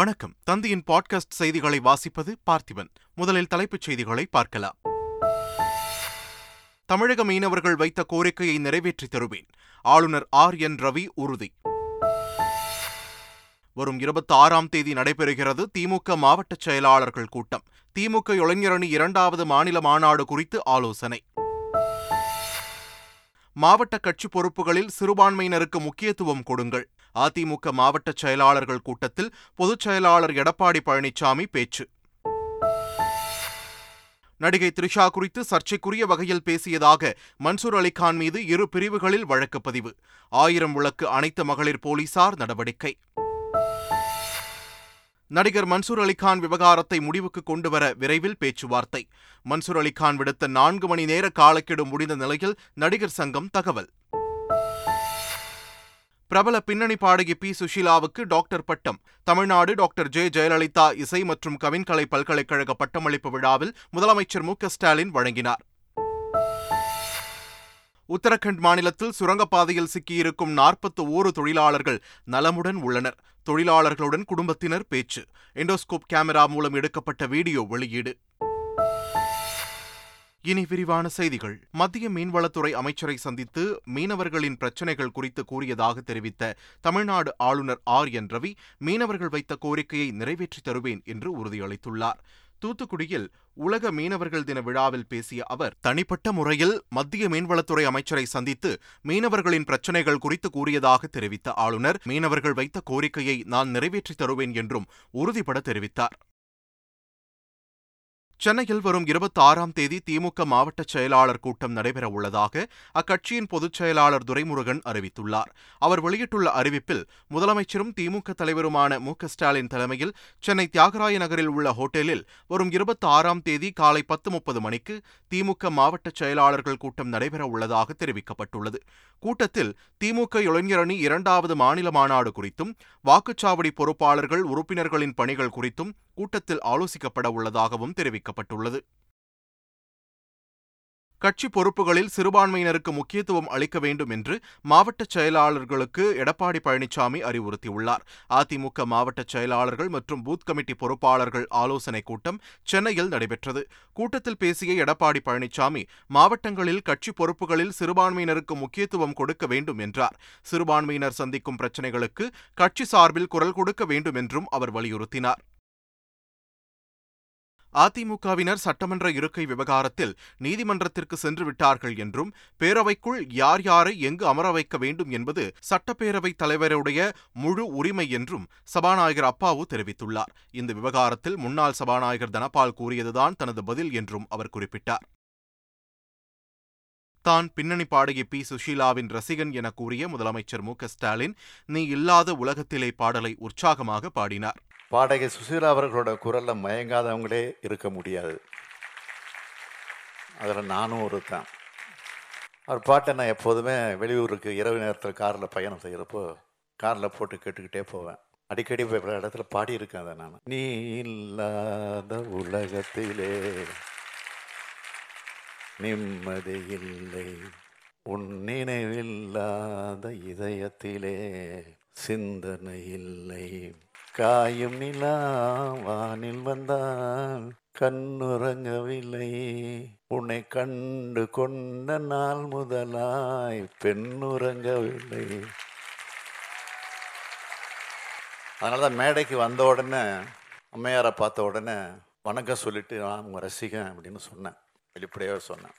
வணக்கம். தந்தியின் பாட்காஸ்ட் செய்திகளை வாசிப்பது பார்த்திபன். முதலில் தலைப்புச் செய்திகளை பார்க்கலாம். தமிழக மீனவர்கள் வைத்த கோரிக்கையை நிறைவேற்றி தருவேன். ஆளுநர் ஆர். என். ரவி உறுதி. வரும் இருபத்தி ஆறாம் தேதி நடைபெறுகிறது திமுக மாவட்ட செயலாளர்கள் கூட்டம். திமுக இளைஞரணி இரண்டாவது மாநில மாநாடு குறித்து ஆலோசனை. மாவட்ட கட்சி பொறுப்புகளில் சிறுபான்மையினருக்கு முக்கியத்துவம் கொடுங்கள். அதிமுக மாவட்ட செயலாளர்கள் கூட்டத்தில் பொதுச் செயலாளர் எடப்பாடி பழனிசாமி பேச்சு. நடிகை த்ரிஷா குறித்து சர்ச்சைக்குரிய வகையில் பேசியதாக மன்சூர் அலிகான் மீது இரு பிரிவுகளில் வழக்கு பதிவு. ஆயிரம் விளக்கு அனைத்து மகளிர் போலீசார் நடவடிக்கை. நடிகர் மன்சூர் அலிகான் விவகாரத்தை முடிவுக்கு கொண்டுவர விரைவில் பேச்சுவார்த்தை. மன்சூர் அலிகான் விடுத்த நான்கு மணி நேர காலக்கெடு முடிந்த நிலையில் நடிகர் சங்கம் தகவல். பிரபல பின்னணி பாடகி பி. சுஷீலாவுக்கு டாக்டர் பட்டம். தமிழ்நாடு டாக்டர் ஜெ. ஜெயலலிதா இசை மற்றும் கவின்கலை பல்கலைக்கழக பட்டமளிப்பு விழாவில் முதலமைச்சர் மு. ஸ்டாலின் வழங்கினார். உத்தரகண்ட் மாநிலத்தில் சுரங்கப்பாதையில் சிக்கியிருக்கும் நாற்பத்து ஓரு தொழிலாளர்கள் நலமுடன் உள்ளனர். தொழிலாளர்களுடன் குடும்பத்தினர் பேச்சு. எண்டோஸ்கோப் கேமரா மூலம் எடுக்கப்பட்ட வீடியோ வெளியீடு. இனி விரிவான செய்திகள். மத்திய மீன்வளத்துறை அமைச்சரை சந்தித்து மீனவர்களின் பிரச்சினைகள் குறித்து கூறியதாக தெரிவித்த தமிழ்நாடு ஆளுநர் ஆர். என். ரவி மீனவர்கள் வைத்த கோரிக்கையை நிறைவேற்றி தருவேன் என்று உறுதியளித்துள்ளார். தூத்துக்குடியில் உலக மீனவர்கள் தின விழாவில் பேசிய அவர் தனிப்பட்ட முறையில் மத்திய மீன்வளத்துறை அமைச்சரை சந்தித்து மீனவர்களின் பிரச்சினைகள் குறித்து கூறியதாக தெரிவித்த ஆளுநர் மீனவர்கள் வைத்த கோரிக்கையை நான் நிறைவேற்றித் தருவேன் என்றும் உறுதிபட தெரிவித்தார். சென்னையில் வரும் இருபத்தி ஆறாம் தேதி திமுக மாவட்ட செயலாளர் கூட்டம் நடைபெற உள்ளதாக அக்கட்சியின் பொதுச் செயலாளர் துரைமுருகன் அறிவித்துள்ளார். அவர் வெளியிட்டுள்ள அறிவிப்பில் முதலமைச்சரும் திமுக தலைவருமான மு ஸ்டாலின் தலைமையில் சென்னை தியாகராய நகரில் உள்ள ஹோட்டலில் வரும் இருபத்தி ஆறாம் தேதி காலை பத்து முப்பது மணிக்கு திமுக மாவட்ட செயலாளர்கள் கூட்டம் நடைபெற உள்ளதாக தெரிவிக்கப்பட்டுள்ளது. கூட்டத்தில் திமுக இளைஞரணி இரண்டாவது மாநில மாநாடு குறித்தும் வாக்குச்சாவடி பொறுப்பாளர்கள் உறுப்பினர்களின் பணிகள் குறித்தும் கூட்டத்தில் ஆலோசிக்கப்பட உள்ளதாகவும் தெரிவிக்கப்பட்டுள்ளது. கட்சி பொறுப்புகளில் சிறுபான்மையினருக்கு முக்கியத்துவம் அளிக்க வேண்டும் என்று மாவட்ட செயலாளர்களுக்கு எடப்பாடி பழனிசாமி அறிவுறுத்தியுள்ளார். அதிமுக மாவட்ட செயலாளர்கள் மற்றும் பூத் கமிட்டி பொறுப்பாளர்கள் ஆலோசனைக் கூட்டம் சென்னையில் நடைபெற்றது. கூட்டத்தில் பேசிய எடப்பாடி பழனிசாமி மாவட்டங்களில் கட்சி பொறுப்புகளில் சிறுபான்மையினருக்கு முக்கியத்துவம் கொடுக்க வேண்டும் என்றார். சிறுபான்மையினர் சந்திக்கும் பிரச்சினைகளுக்கு கட்சி சார்பில் குரல் கொடுக்க வேண்டும் என்றும் அவர் வலியுறுத்தினார். அதிமுகவினர் சட்டமன்ற இருக்கை விவகாரத்தில் நீதிமன்றத்திற்கு சென்று விட்டார்கள் என்றும் பேரவைக்குள் யார் யாரை எங்கு அமர வைக்க வேண்டும் என்பது சட்டப்பேரவைத் தலைவருடைய முழு உரிமை என்றும் சபாநாயகர் அப்பாவு தெரிவித்துள்ளார். இந்த விவகாரத்தில் முன்னாள் சபாநாயகர் தனபால் கூறியதுதான் தனது பதில் என்றும் அவர் குறிப்பிட்டார். தான் பின்னணி பாடகி பி. சுஷீலாவின் ரசிகன் என கூறிய முதலமைச்சர் மு. ஸ்டாலின் நீ இல்லாத உலகத்திலே பாடலை உற்சாகமாக பாடினார். பாடகி சுசீலா அவர்களோட குரலில் மயங்காதவங்களே இருக்க முடியாது. அதில் நானும் ஒருத்தன். அவர் பாட்டை நான் எப்போதுமே வெளியூருக்கு இரவு நேரத்தில் காரில் பயணம் செய்கிறப்போ காரில் போட்டு கேட்டுக்கிட்டே போவேன். அடிக்கடி போய் இடத்துல பாடியிருக்கேன் அதை நான். நீ இல்லாத உலகத்திலே நிம்மதி இல்லை. உன் நினைவில்லாத இதயத்திலே சிந்தனை இல்லை. காயும் நிலா வானில் வந்தால் கண்ணுறங்கவில்லை. உன்னை கண்டு கொண்ட நாள் முதலாய் பெண்ணுறங்கவில்லை. அதனால தான் மேடைக்கு வந்த உடனே அம்மையாரை பார்த்த உடனே வணக்கம் சொல்லிட்டு நான் உங்கள் ரசிகன் அப்படின்னு சொன்னேன். வெளிப்படையாக சொன்னேன்.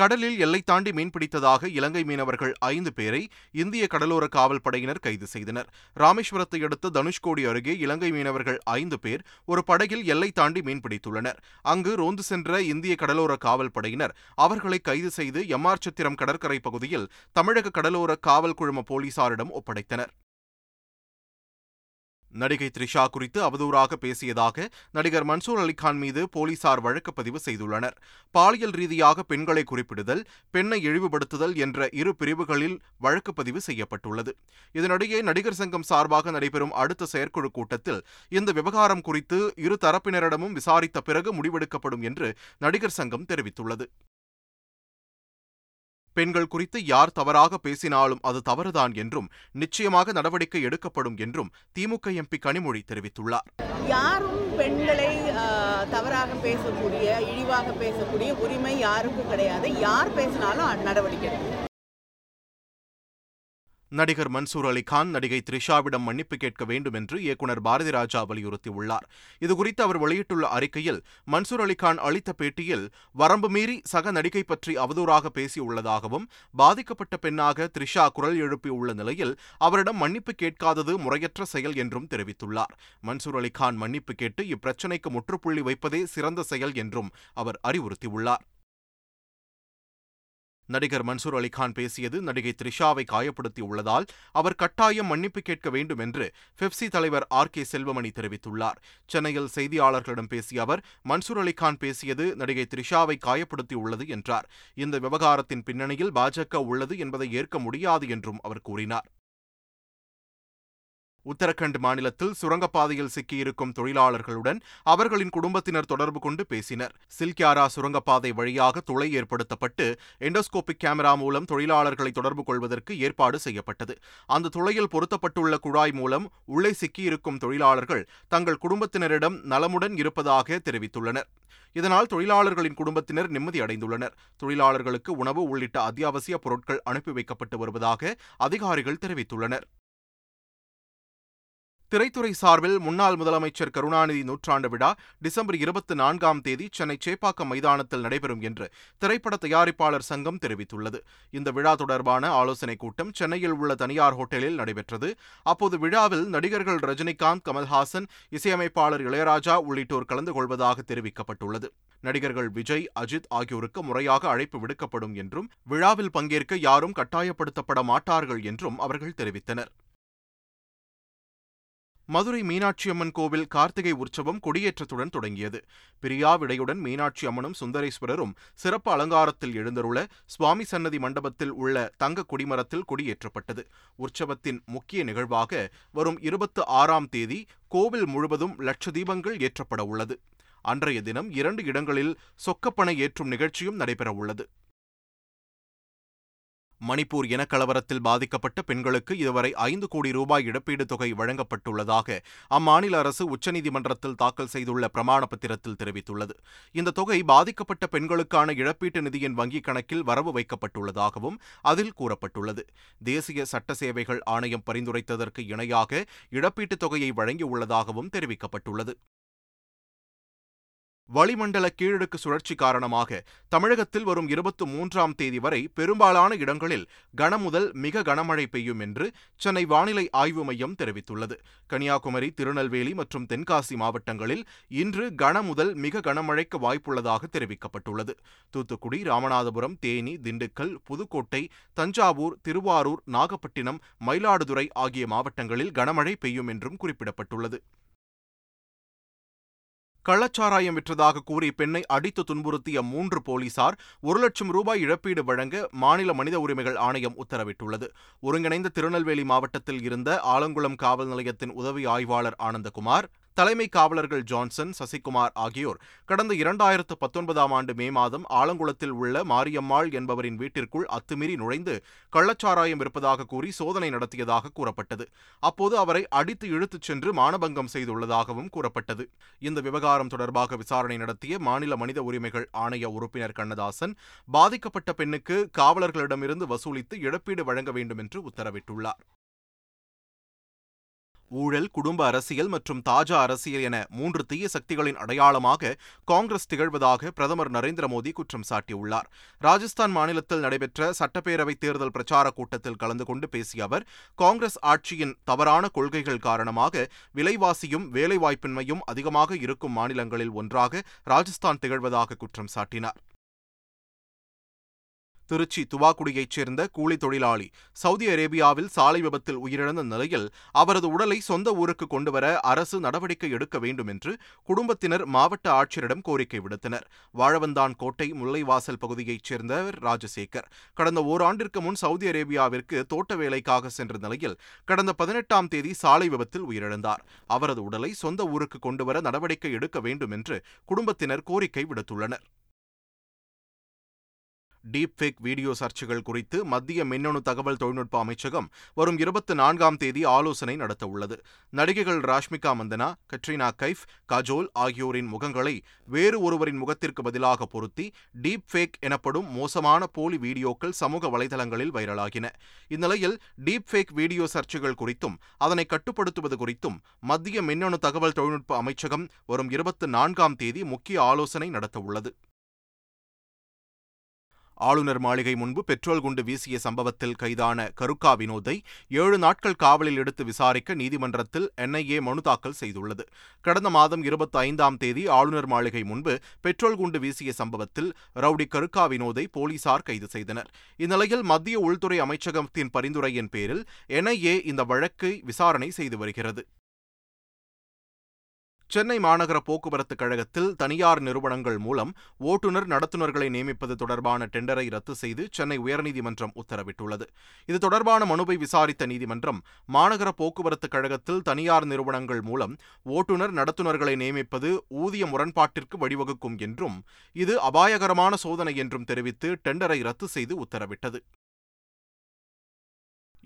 கடலில் எல்லை தாண்டி மீன்பிடித்ததாக இலங்கை மீனவர்கள் ஐந்து பேரை இந்திய கடலோர காவல் படையினர் கைது செய்தனர். ராமேஸ்வரத்தை அடுத்த தனுஷ்கோடி அருகே இலங்கை மீனவர்கள் ஐந்து பேர் ஒரு படகில் எல்லை தாண்டி மீன்பிடித்துள்ளனர் அங்கு ரோந்து சென்ற இந்திய கடலோர காவல் படையினர் அவர்களை கைது செய்து எம்ஆர் சத்திரம் கடற்கரை பகுதியில் தமிழக கடலோர காவல் குழும போலீசாரிடம் ஒப்படைத்தனர். நடிகை த்ரிஷா குறித்து அவதூறாக பேசியதாக நடிகர் மன்சூர் அலிகான் மீது போலீசார் வழக்குப்பதிவு செய்துள்ளனர். பாலியல் ரீதியாக பெண்களை குறிப்பிடுதல் பெண்ணை இழிவுபடுத்துதல் என்ற இரு பிரிவுகளில் வழக்குப்பதிவு செய்யப்பட்டுள்ளது. இதனிடையே நடிகர் சங்கம் சார்பாக நடைபெறும் அடுத்த செயற்குழு கூட்டத்தில் இந்த விவகாரம் குறித்து இரு தரப்பினரிடமும் விசாரித்த பிறகு முடிவெடுக்கப்படும் என்று நடிகர் சங்கம் தெரிவித்துள்ளது. பெண்கள் குறித்து யார் தவறாக பேசினாலும் அது தவறுதான் என்றும் நிச்சயமாக நடவடிக்கை எடுக்கப்படும் என்றும் திமுக எம்பி கனிமொழி தெரிவித்துள்ளார். யாரும் பெண்களை ஆஹ், தவறாக பேசக்கூடிய இழிவாக பேசக்கூடிய உரிமை யாருக்கும் கிடையாது. யார் பேசினாலும் நடவடிக்கை நடிகர் மன்சூர் அலிகான் நடிகை த்ரிஷாவிடம் மன்னிப்பு கேட்க வேண்டும் என்று இயக்குனர் பாரதி ராஜா வலியுறுத்தியுள்ளார். இதுகுறித்து அவர் வெளியிட்டுள்ள அறிக்கையில் மன்சூர் அலிகான் அளித்த பேட்டியில் வரம்பு மீறி சக நடிகை பற்றி அவதூறாக பேசியுள்ளதாகவும் பாதிக்கப்பட்ட பெண்ணாக த்ரிஷா குரல் எழுப்பியுள்ள நிலையில் அவரிடம் மன்னிப்பு கேட்காதது முறையற்ற செயல் என்றும் தெரிவித்துள்ளார். மன்சூர் அலிகான் மன்னிப்பு கேட்டு இப்பிரச்சினைக்கு முற்றுப்புள்ளி வைப்பதே சிறந்த செயல் என்றும் அவர் அறிவுறுத்தியுள்ளார். நடிகர் மன்சூர் அலிகான் பேசியது நடிகை த்ரிஷாவை காயப்படுத்தி உள்ளதால் அவர் கட்டாயம் மன்னிப்பு கேட்க வேண்டும் என்று பெப்சி தலைவர் ஆர் கே செல்வமணி தெரிவித்துள்ளார். சென்னையில் செய்தியாளர்களிடம் பேசிய அவர் மன்சூர் அலிகான் பேசியது நடிகை த்ரிஷாவை காயப்படுத்தி உள்ளது என்றார். இந்த விவகாரத்தின் பின்னணியில் பாஜக உள்ளது என்பதை ஏற்க முடியாது என்றும் அவர் கூறினார். உத்தரகண்ட் மாநிலத்தில் சுரங்கப்பாதையில் சிக்கியிருக்கும் தொழிலாளர்களுடன் அவர்களின் குடும்பத்தினர் தொடர்பு கொண்டு பேசினர். சில்கியாரா சுரங்கப்பாதை வழியாக துளை ஏற்படுத்தப்பட்டு எண்டோஸ்கோபிக் கேமரா மூலம் தொழிலாளர்களை தொடர்பு கொள்வதற்கு ஏற்பாடு செய்யப்பட்டது. அந்த துளையில் பொருத்தப்பட்டுள்ள குழாய் மூலம் உள்ளே சிக்கியிருக்கும் தொழிலாளர்கள் தங்கள் குடும்பத்தினரிடம் நலமுடன் இருப்பதாக தெரிவித்துள்ளனர். இதனால் தொழிலாளர்களின் குடும்பத்தினர் நிம்மதியடைந்துள்ளனர். தொழிலாளர்களுக்கு உணவு உள்ளிட்ட அத்தியாவசிய பொருட்கள் அனுப்பி வைக்கப்பட்டு வருவதாக அதிகாரிகள் தெரிவித்துள்ளனர். திரைத்துறை சார்பில் முன்னாள் முதலமைச்சர் கருணாநிதி நூற்றாண்டு விழா டிசம்பர் இருபத்தி நான்காம் தேதி சென்னை சேப்பாக்கம் மைதானத்தில் நடைபெறும் என்று திரைப்பட தயாரிப்பாளர் சங்கம் தெரிவித்துள்ளது. இந்த விழா தொடர்பான ஆலோசனைக் கூட்டம் சென்னையில் உள்ள தனியார் ஹோட்டலில் நடைபெற்றது. அப்போது விழாவில் நடிகர்கள் ரஜினிகாந்த் கமல்ஹாசன் இசையமைப்பாளர் இளையராஜா உள்ளிட்டோர் கலந்து கொள்வதாக தெரிவிக்கப்பட்டுள்ளது. நடிகர்கள் விஜய் அஜித் ஆகியோருக்கு முறையாக அழைப்பு விடுக்கப்படும் என்றும் விழாவில் பங்கேற்க யாரும் கட்டாயப்படுத்தப்பட மாட்டார்கள் என்றும் அவர்கள் தெரிவித்தனர். மதுரை மீனாட்சி அம்மன் கோவில் கார்த்திகை உற்சவம் கொடியேற்றத்துடன் தொடங்கியது. பிரியாவிடையுடன் மீனாட்சி அம்மனும் சுந்தரேஸ்வரரும் சிறப்பு அலங்காரத்தில் எழுந்தருள சுவாமி சன்னதி மண்டபத்தில் உள்ள தங்க கொடிமரத்தில் கொடியேற்றப்பட்டது. உற்சவத்தின் முக்கிய நிகழ்வாக வரும் இருபத்து ஆறாம் தேதி கோவில் முழுவதும் லட்ச தீபங்கள் ஏற்றப்பட உள்ளது அன்றைய தினம் இரண்டு இடங்களில் சொக்கப்பனை ஏற்றும் நிகழ்ச்சியும் நடைபெற உள்ளது மணிப்பூர் இனக்கலவரத்தில் பாதிக்கப்பட்ட பெண்களுக்கு இதுவரை ஐந்து கோடி ரூபாய் இழப்பீடு தொகை வழங்கப்பட்டுள்ளதாக அம்மாநில அரசு உச்சநீதிமன்றத்தில் தாக்கல் செய்துள்ள பிரமாண பத்திரத்தில் தெரிவித்துள்ளது. இந்த தொகை பாதிக்கப்பட்ட பெண்களுக்கான இழப்பீட்டு நிதியின் வங்கிக் கணக்கில் வரவு வைக்கப்பட்டுள்ளதாகவும் அதில் கூறப்பட்டுள்ளது. தேசிய சட்ட சேவைகள் ஆணையம் பரிந்துரைத்ததற்கு இணையாக இழப்பீட்டுத் தொகையை வழங்கியுள்ளதாகவும் தெரிவிக்கப்பட்டுள்ளது. வளிமண்டல கீழடுக்கு சுழற்சி காரணமாக தமிழகத்தில் வரும் இருபத்தி மூன்றாம் தேதி வரை பெரும்பாலான இடங்களில் கனமுதல் மிக கனமழை பெய்யும் என்று சென்னை வானிலை ஆய்வு மையம் தெரிவித்துள்ளது. கன்னியாகுமரி திருநெல்வேலி மற்றும் தென்காசி மாவட்டங்களில் இன்று கனமுதல் மிக கனமழைக்கு வாய்ப்புள்ளதாக தெரிவிக்கப்பட்டுள்ளது. தூத்துக்குடி ராமநாதபுரம் தேனி திண்டுக்கல் புதுக்கோட்டை தஞ்சாவூர் திருவாரூர் நாகப்பட்டினம் மயிலாடுதுறை ஆகிய மாவட்டங்களில் கனமழை பெய்யும் என்றும் குறிப்பிடப்பட்டுள்ளது. கள்ளச்சாராயம் விற்றதாக கூறி பெண்ணை அடித்து துன்புறுத்திய மூன்று போலீசார் ஒரு லட்சம் ரூபாய் இழப்பீடு வழங்க மாநில மனித உரிமைகள் ஆணையம் உத்தரவிட்டுள்ளது. ஒருங்கிணைந்த திருநெல்வேலி மாவட்டத்தில் இருந்த ஆலங்குளம் காவல் நிலையத்தின் உதவி ஆய்வாளர் ஆனந்தகுமார் தலைமை காவலர்கள் ஜான்சன் சசிகுமார் ஆகியோர் கடந்த இரண்டாயிரத்து பத்தொன்பதாம் ஆண்டு மே மாதம் ஆலங்குளத்தில் உள்ள மாரியம்மாள் என்பவரின் வீட்டிற்குள் அத்துமீறி நுழைந்து கள்ளச்சாராயம் இருப்பதாக கூறி சோதனை நடத்தியதாக கூறப்பட்டது. அப்போது அவரை அடித்து இழுத்துச் சென்று மானபங்கம் செய்துள்ளதாகவும் கூறப்பட்டது. இந்த விவகாரம் தொடர்பாக விசாரணை நடத்திய மாநில மனித உரிமைகள் ஆணைய உறுப்பினர் கண்ணதாசன் பாதிக்கப்பட்ட பெண்ணுக்கு காவலர்களிடமிருந்து வசூலித்து இழப்பீடு வழங்க வேண்டும் என்று உத்தரவிட்டுள்ளார். ஊழல் குடும்ப அரசியல் மற்றும் தாஜா அரசியல் என மூன்று தீய சக்திகளின் அடையாளமாக காங்கிரஸ் திகழ்வதாக பிரதமர் நரேந்திர மோடி குற்றம் சாட்டியுள்ளார். ராஜஸ்தான் மாநிலத்தில் நடைபெற்ற சட்டப்பேரவைத் தேர்தல் பிரச்சார கூட்டத்தில் கலந்து கொண்டு பேசிய அவர் காங்கிரஸ் ஆட்சியின் தவறான கொள்கைகள் காரணமாக விலைவாசியும் வேலைவாய்ப்பின்மையும் அதிகமாக இருக்கும் மாநிலங்களில் ஒன்றாக ராஜஸ்தான் திகழ்வதாக குற்றம் சாட்டினார். திருச்சி துவாக்குடியைச் சேர்ந்த கூலி தொழிலாளி சவுதி அரேபியாவில் சாலை விபத்தில் உயிரிழந்த நிலையில் அவரது உடலை சொந்த ஊருக்கு கொண்டுவர அரசு நடவடிக்கை எடுக்க வேண்டும் என்று குடும்பத்தினர் மாவட்ட ஆட்சியரிடம் கோரிக்கை விடுத்தனர். வாழவந்தான் கோட்டை முல்லைவாசல் பகுதியைச் சேர்ந்தவர் ராஜசேகர் கடந்த ஓராண்டிற்கு முன் சவுதி அரேபியாவிற்கு தோட்ட வேலைக்காக சென்ற நிலையில் கடந்த பதினெட்டாம் தேதி சாலை விபத்தில் உயிரிழந்தார். அவரது உடலை சொந்த ஊருக்கு கொண்டுவர நடவடிக்கை எடுக்க வேண்டும் என்று குடும்பத்தினர் கோரிக்கை விடுத்துள்ளனர். டீப் ஃபேக் வீடியோ சர்ச்சைகள் குறித்து மத்திய மின்னணு தகவல் தொழில்நுட்ப அமைச்சகம் வரும் இருபத்தி நான்காம் தேதி ஆலோசனை நடத்த உள்ளது. நடிகைகள் ராஷ்மிகா மந்தனா கட்ரினா கைஃப் கஜோல் ஆகியோரின் முகங்களை வேறு ஒருவரின் முகத்திற்கு பதிலாக பொருத்தி டீப் ஃபேக் எனப்படும் மோசமான போலி வீடியோக்கள் சமூக வலைதளங்களில் வைரலாகின. இந்நிலையில் டீப் ஃபேக் வீடியோ சர்ச்சைகள் குறித்தும் அதனை கட்டுப்படுத்துவது குறித்தும் மத்திய மின்னணு தகவல் தொழில்நுட்ப அமைச்சகம் வரும் இருபத்தி நான்காம் தேதி முக்கிய ஆலோசனை நடத்த உள்ளது. ஆளுநர் மாளிகை முன்பு பெட்ரோல் குண்டு வீசிய சம்பவத்தில் கைதான கருக்கா வினோதை ஏழு நாட்கள் காவலில் எடுத்து விசாரிக்க நீதிமன்றத்தில் என்ஐஏ மனு தாக்கல் செய்துள்ளது. கடந்த மாதம் இருபத்தி ஐந்தாம் தேதி ஆளுநர் மாளிகை முன்பு பெட்ரோல் குண்டு வீசிய சம்பவத்தில் ரவுடி கருக்கா வினோதை போலீசார் கைது செய்தனர். இந்நிலையில் மத்திய உள்துறை அமைச்சகத்தின் பரிந்துரையின் பேரில் என்ஐஏ இந்த வழக்கை விசாரணை செய்து வருகிறது. சென்னை மாநகர போக்குவரத்து கழகத்தில் தனியார் நிறுவனங்கள் மூலம் ஓட்டுநர் நடத்துனர்களை நியமிப்பது தொடர்பான டெண்டரை ரத்து செய்து சென்னை உயர்நீதிமன்றம் உத்தரவிட்டுள்ளது. இது தொடர்பான மனுவை விசாரித்த நீதிமன்றம் மாநகர போக்குவரத்து கழகத்தில் தனியார் நிறுவனங்கள் மூலம் ஓட்டுநர் நடத்துனர்களை நியமிப்பது ஊதிய முரண்பாட்டிற்கு வழிவகுக்கும் என்றும் இது அபாயகரமான சோதனை என்றும் தெரிவித்து டெண்டரை ரத்து செய்து உத்தரவிட்டது.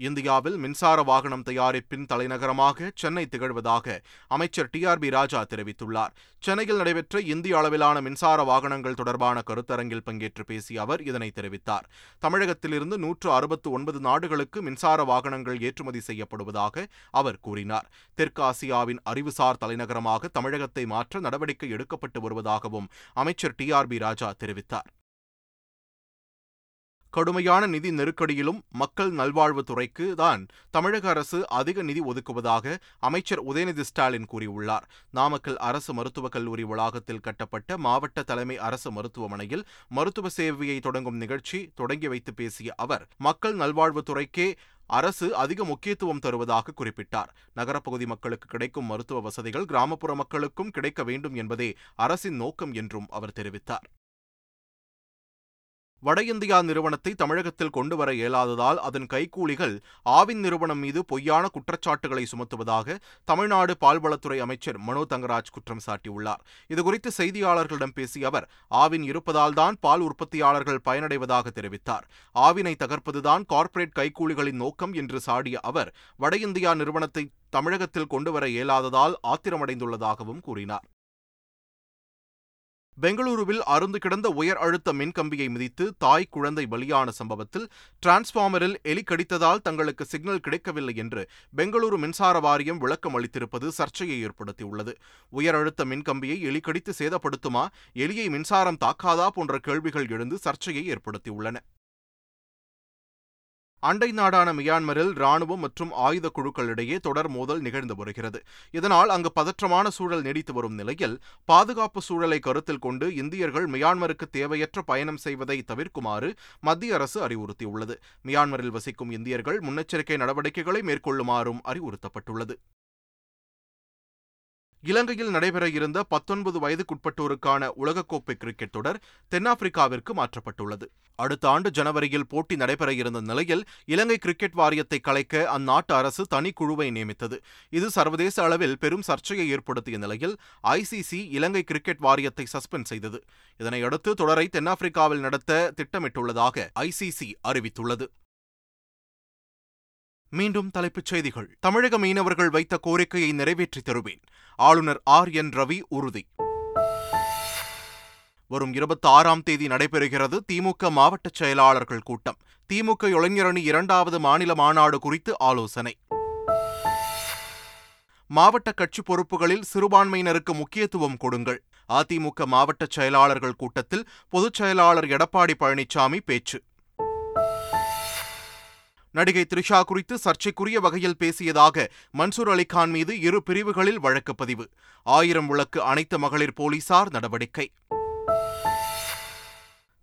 இந்தியாவில் மின்சார வாகனம் தயாரிப்பின் தலைநகரமாக சென்னை திகழ்வதாக அமைச்சர் டி ஆர் பி ராஜா தெரிவித்துள்ளார். சென்னையில் நடைபெற்ற இந்திய அளவிலான மின்சார வாகனங்கள் தொடர்பான கருத்தரங்கில் பங்கேற்று பேசிய அவர் இதனை தெரிவித்தார். தமிழகத்திலிருந்து நூற்று அறுபத்து ஒன்பது நாடுகளுக்கு மின்சார வாகனங்கள் ஏற்றுமதி செய்யப்படுவதாக அவர் கூறினார். தெற்காசியாவின் அறிவுசார் தலைநகரமாக தமிழகத்தை மாற்ற நடவடிக்கை எடுக்கப்பட்டு வருவதாகவும் அமைச்சர் டி ஆர் பி ராஜா தெரிவித்தார். கடுமையான நிதி நெருக்கடியிலும் மக்கள் நல்வாழ்வுத்துறைக்கு தான் தமிழக அரசு அதிக நிதி ஒதுக்குவதாக அமைச்சர் உதயநிதி ஸ்டாலின் கூறியுள்ளார். நாமக்கல் அரசு மருத்துவக் கல்லூரி வளாகத்தில் கட்டப்பட்ட மாவட்ட தலைமை அரசு மருத்துவமனையில் மருத்துவ சேவையை தொடங்கும் நிகழ்ச்சி தொடங்கி வைத்து பேசிய அவர் மக்கள் நல்வாழ்வுத்துறைக்கே அரசு அதிக முக்கியத்துவம் தருவதாக குறிப்பிட்டார். நகரப்பகுதி மக்களுக்கு கிடைக்கும் மருத்துவ வசதிகள் கிராமப்புற மக்களுக்கும் கிடைக்க வேண்டும் என்பதே அரசின் நோக்கம் என்றும் அவர் தெரிவித்தார். வட இந்தியா நிறுவனத்தை தமிழகத்தில் கொண்டுவர இயலாததால் அதன் கைக்கூலிகள் ஆவின் நிறுவனம் மீது பொய்யான குற்றச்சாட்டுகளை சுமத்துவதாக தமிழ்நாடு பால்வளத்துறை அமைச்சர் மனோ தங்கராஜ் குற்றம் சாட்டியுள்ளார். இதுகுறித்து செய்தியாளர்களிடம் பேசிய அவர் ஆவின் இருப்பதால் தான் பால் உற்பத்தியாளர்கள் பயனடைவதாக தெரிவித்தார். ஆவினை தகர்ப்பதுதான் கார்ப்பரேட் கைக்கூலிகளின் நோக்கம் என்று சாடிய அவர் வட இந்தியா நிறுவனத்தை தமிழகத்தில் கொண்டுவர இயலாததால் ஆத்திரமடைந்துள்ளதாகவும் கூறினார். பெங்களூருவில் அருந்து கிடந்த உயர் அழுத்த மின்கம்பியை மிதித்து தாய் குழந்தை பலியான சம்பவத்தில் டிரான்ஸ்பார்மரில் எலி கடித்ததால் தங்களுக்கு சிக்னல் கிடைக்கவில்லை என்று பெங்களூரு மின்சார வாரியம் விளக்கம் அளித்திருப்பது சர்ச்சையை ஏற்படுத்தியுள்ளது. உயர் அழுத்த மின்கம்பியை எலி கடித்து சேதப்படுத்துமா? எலியை மின்சாரம் தாக்காதா? போன்ற கேள்விகள் எழுந்து சர்ச்சையை ஏற்படுத்தியுள்ளன. அண்டை நாடான மியான்மரில் ராணுவம் மற்றும் ஆயுத குழுக்களிடையே தொடர் மோதல் நிகழ்ந்து வருகிறது. இதனால் அங்கு பதற்றமான சூழல் நீடித்து வரும் நிலையில் பாதுகாப்பு சூழலை கருத்தில் கொண்டு இந்தியர்கள் மியான்மருக்கு தேவையற்ற பயணம் செய்வதை தவிர்க்குமாறு மத்திய அரசு அறிவுறுத்தியுள்ளது. மியான்மரில் வசிக்கும் இந்தியர்கள் முன்னெச்சரிக்கை நடவடிக்கைகளை மேற்கொள்ளுமாறும் அறிவுறுத்தப்பட்டுள்ளது. இலங்கையில் நடைபெற இருந்த பத்தொன்பது வயதுக்குட்பட்டோருக்கான உலகக்கோப்பை கிரிக்கெட் தொடர் தென்னாப்பிரிக்காவிற்கு மாற்றப்பட்டுள்ளது. அடுத்த ஆண்டு ஜனவரியில் போட்டி நடைபெற இருந்த நிலையில் இலங்கை கிரிக்கெட் வாரியத்தை கலைக்க அந்நாட்டு அரசு தனிக்குழுவை நியமித்தது. இது சர்வதேச அளவில் பெரும் சர்ச்சையை ஏற்படுத்திய நிலையில் ஐசிசி இலங்கை கிரிக்கெட் வாரியத்தை சஸ்பெண்ட் செய்தது. இதனையடுத்து தொடரை தென்னாப்பிரிக்காவில் நடத்த திட்டமிட்டுள்ளதாக ஐசிசி அறிவித்துள்ளது. மீண்டும் தலைப்புச் செய்திகள். தமிழக மீனவர்கள் வைத்த கோரிக்கையை நிறைவேற்றி தருவேன். ஆளுநர் ஆர். என். ரவி உறுதி. வரும் இருபத்தி ஆறாம் தேதி நடைபெறுகிறது திமுக மாவட்ட செயலாளர்கள் கூட்டம். திமுக இளைஞரணி இரண்டாவது மாநில மாநாடு குறித்து ஆலோசனை. மாவட்ட கட்சி பொறுப்புகளில் சிறுபான்மையினருக்கு முக்கியத்துவம் கொடுங்கள். அதிமுக மாவட்ட செயலாளர்கள் கூட்டத்தில் பொதுச் செயலாளர் எடப்பாடி பழனிசாமி பேச்சு. நடிகை த்ரிஷா குறித்து சர்ச்சைக்குரிய வகையில் பேசியதாக மன்சூர் அலிகான் மீது இரு பிரிவுகளில் வழக்கு பதிவு. ஆயிரம் விளக்கு அனைத்து மகளிர் போலீசார் நடவடிக்கை.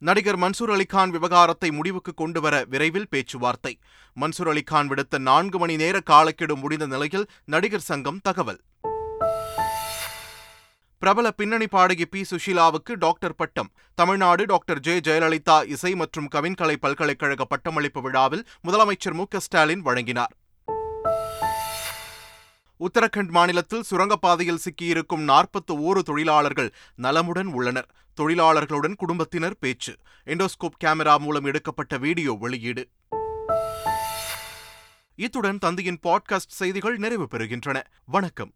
நடிகர் மன்சூர் அலிகான் விவகாரத்தை முடிவுக்கு கொண்டுவர விரைவில் பேச்சுவார்த்தை. மன்சூர் அலிகான் விடுத்த நான்கு மணி நேர காலக்கெடு முடிந்த நிலையில் நடிகர் சங்கம் தகவல். பிரபல பின்னணி பாடகி பி. சுஷீலாவுக்கு டாக்டர் பட்டம். தமிழ்நாடு டாக்டர் ஜெ. ஜெயலலிதா இசை மற்றும் கவின்கலை பல்கலைக்கழக பட்டமளிப்பு விழாவில் முதலமைச்சர் மு. ஸ்டாலின் வழங்கினார். உத்தரகண்ட் மாநிலத்தில் சுரங்கப்பாதையில் சிக்கியிருக்கும் நாற்பத்து ஓரு தொழிலாளர்கள் நலமுடன் உள்ளனர். தொழிலாளர்களுடன் குடும்பத்தினர் பேச்சு. எண்டோஸ்கோப் கேமரா மூலம் எடுக்கப்பட்ட வீடியோ வெளியீடு. இத்துடன் தந்தையின் பாட்காஸ்ட் செய்திகள் நிறைவு பெறுகின்றன. வணக்கம்.